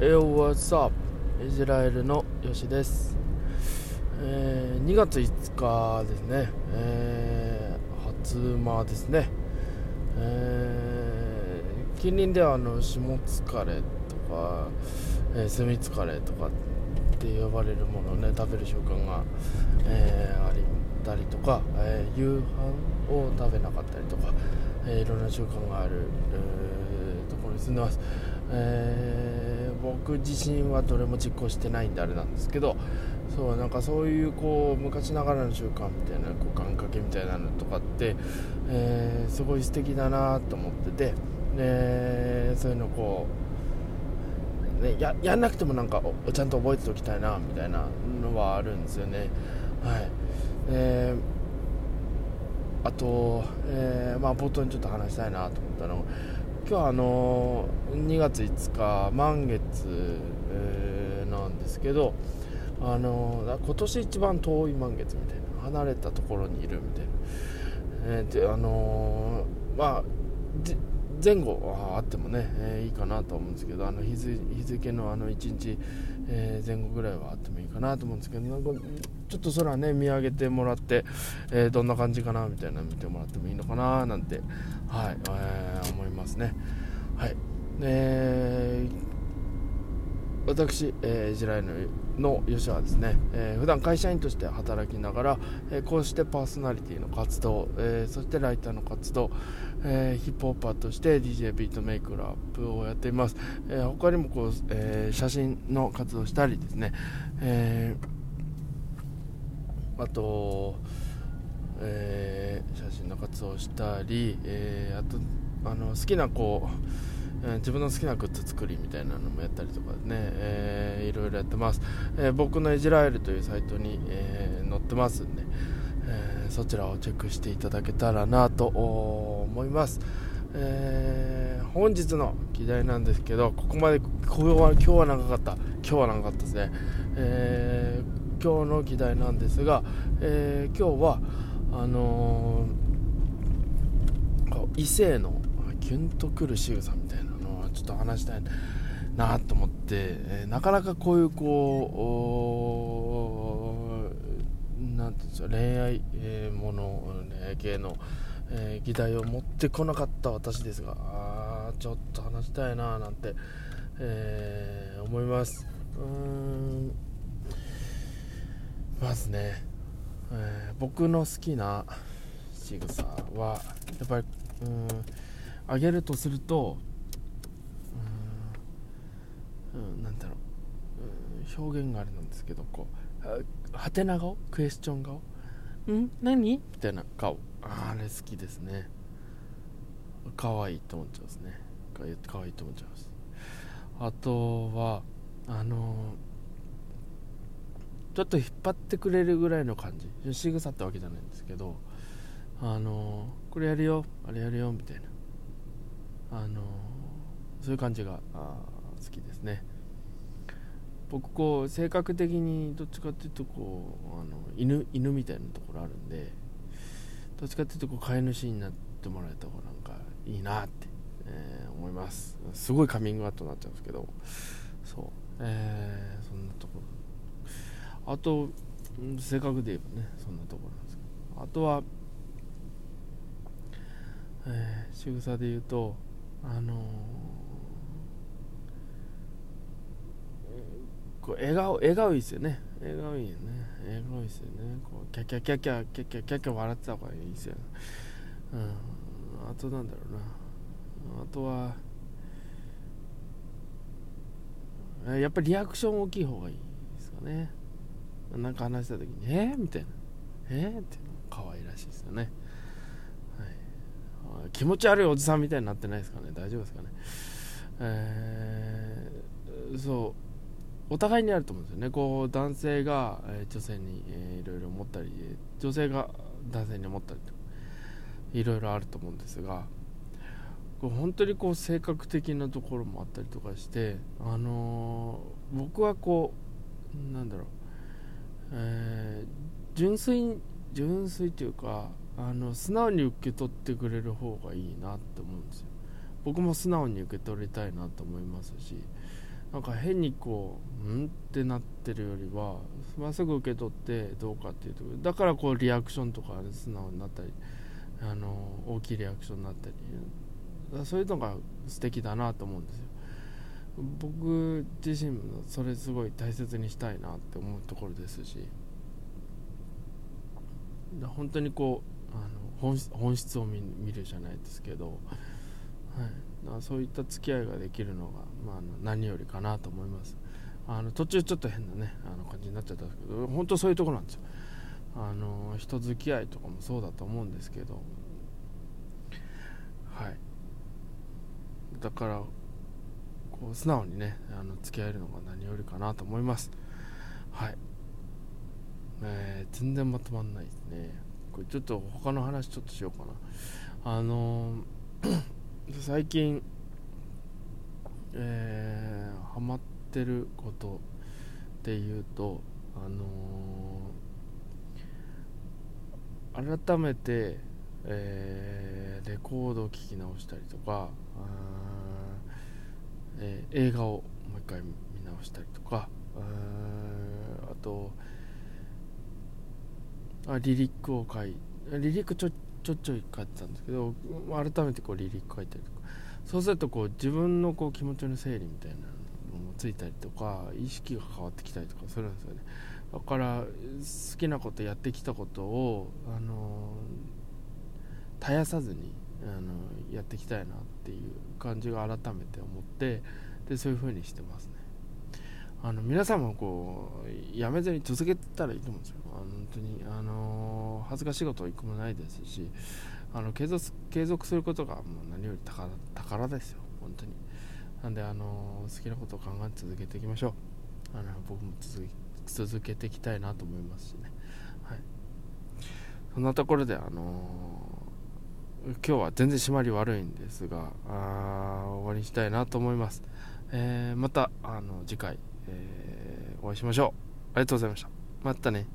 Yo, what's up? イスラエルのよしです、えー2月5日ですね、えー初馬ですね、えー近隣ではあの下疲れとか、えー、墨疲れとかって呼ばれるものをね食べる習慣が、えーありたりとか、えー夕飯を食べなかったりとか、えーいろんな習慣がある、えーところに住んでます、えー僕自身はどれも実行してないんであれなんですけどそうなんかそういうこう昔ながらの習慣みたいなこう願掛けみたいなのとかって、えーすごい素敵だなと思っててでそういうのこう、ね、ややんなくてもなんかちゃんと覚えておきたいなみたいなのはあるんですよね。はい。えーあと、えーまあ、冒頭にちょっと話したいなと思ったのが今日はあの2月5日満月、えーなんですけどあの今年一番遠い満月みたいな離れたところにいるみたいな、えーであのまあ前後はあってもね、えーいいかなと思うんですけどあの日付のあの1日、えー前後ぐらいはあってもいいかなと思うんですけどなんかちょっと空ね見上げてもらって、えーどんな感じかなみたいな見てもらってもいいのかななんてはい、えー思いますね。はい。えー私、えー、ジラエルの吉はですね、えー普段会社員として働きながら、えーこうしてパーソナリティの活動、えーそしてライターの活動、えーヒップホッパーとして DJ ビートメイクラップをやっています、えー他にもこう、えー写真の活動したりですね、えーあと、えー写真の活動をしたり、えーあとあの好きなこうえー自分の好きなグッズ作りみたいなのもやったりとかね、えーいろいろやってます、え僕のイジラエルというサイトに、え載ってますんで、えそちらをチェックしていただけたらなと思います、えー本日の議題なんですけどここまで今日は今日は長かった。今日は長かったですね、えー今日の議題なんですが、えー今日はあのー異性のキュンとくる仕草みたいなのをちょっと話したいなと思って、えーなかなかこういうこうなんていうんですか恋愛、えーもの、恋愛系の、えー議題を持ってこなかった私ですがちょっと話したいななんて、えー思います。うーん。まずね、えー僕の好きな仕草はやっぱりうんあげるとするとうん、なんだろう、う、表現があれなんですけどこうはてな顔？クエスチョン顔？ん？何？みたいな顔。あれ好きですね。可愛いと思っちゃうんですね。か可愛いと思っちゃいます。あとはあのちょっと引っ張ってくれるぐらいの感じ。仕草ってわけじゃないんですけどあのこれやるよあれやるよみたいな。あのそういう感じが好きですね。僕こう性格的にどっちかっていうとこうあの犬犬みたいなところあるんでどっちかっていうとこう飼い主になってもらえた方がなんかいいなって、えー思います。すごいカミングアウトになっちゃうんですけど。そう。えーそんなとこ。ろあと性格で言えばねそんなところなんですけど。あとはえー、仕草で言うとあのーこう笑顔笑顔いいですよね。笑顔いいよね。笑顔いいですよね。こうキャキャキャキャキャキャキャキャ笑ってた方がいいですよ、ね。うん、あとなんだろうな。あとはやっぱりリアクション大きい方がいいですかね。なんか話した時に「えー?」みたいな「え?」って可愛らしいですよね。はい、気持ち悪いおじさんみたいになってないですかね。大丈夫ですかね。えーそう。お互いにあると思うんですよね。こう男性が、え女性に、えーいろいろ思ったり女性が男性に思ったりといろいろあると思うんですが本当にこう性格的なところもあったりとかしてあのー僕はこうなんだろう、えー純粋純粋というかあの素直に受け取ってくれる方がいいなって思うんですよ。僕も素直に受け取りたいなと思いますしなんか変にこうんってなってるよりはまっすぐ受け取ってどうかっていうところだからこうリアクションとか素直になったりあの大きいリアクションになったりそういうのが素敵だなと思うんですよ。僕自身もそれすごい大切にしたいなって思うところですし。本当にこうあの本質を見るじゃないですけど、はい、そういった付き合いができるのが、まあ、何よりかなと思います。あの途中ちょっと変なねあの感じになっちゃったんですけど。本当そういうとこなんですよ。あの人付き合いとかもそうだと思うんですけど。はい。だからこう素直にねあの付き合えるのが何よりかなと思います。はい。えー、全然まとまんないですね。これちょっと他の話ちょっとしようかな。あのー、最近えー、ハマってることっていうとあのー、改めて、えー、レコードを聴き直したりとかえー、映画をもう一回見直したりとかあとあリリックを書いリリックちょちょちょい書いてたんですけど改めてこうリリック書いたりとかそうするとこう自分のこう気持ちの整理みたいなのもついたりとか意識が変わってきたりとかするんですよね。だから好きなことやってきたことを、あの絶やさずにあのやっていきたいなっていう感じが改めて思ってでそういう風にしてますねあの皆さんもこうやめずに続けてたらいいと思うんですよあの本当にあの恥ずかしいことは一個もないですしあの継続継続することがもう何より宝宝ですよ本当になんであの好きなことを考えて続けていきましょうあの僕も続続けていきたいなと思いますしねはいそんなところであの今日は全然締まり悪いんですがあ終わりにしたいなと思います、えー、またあの次回、えー、お会いしましょう。ありがとうございました。またね。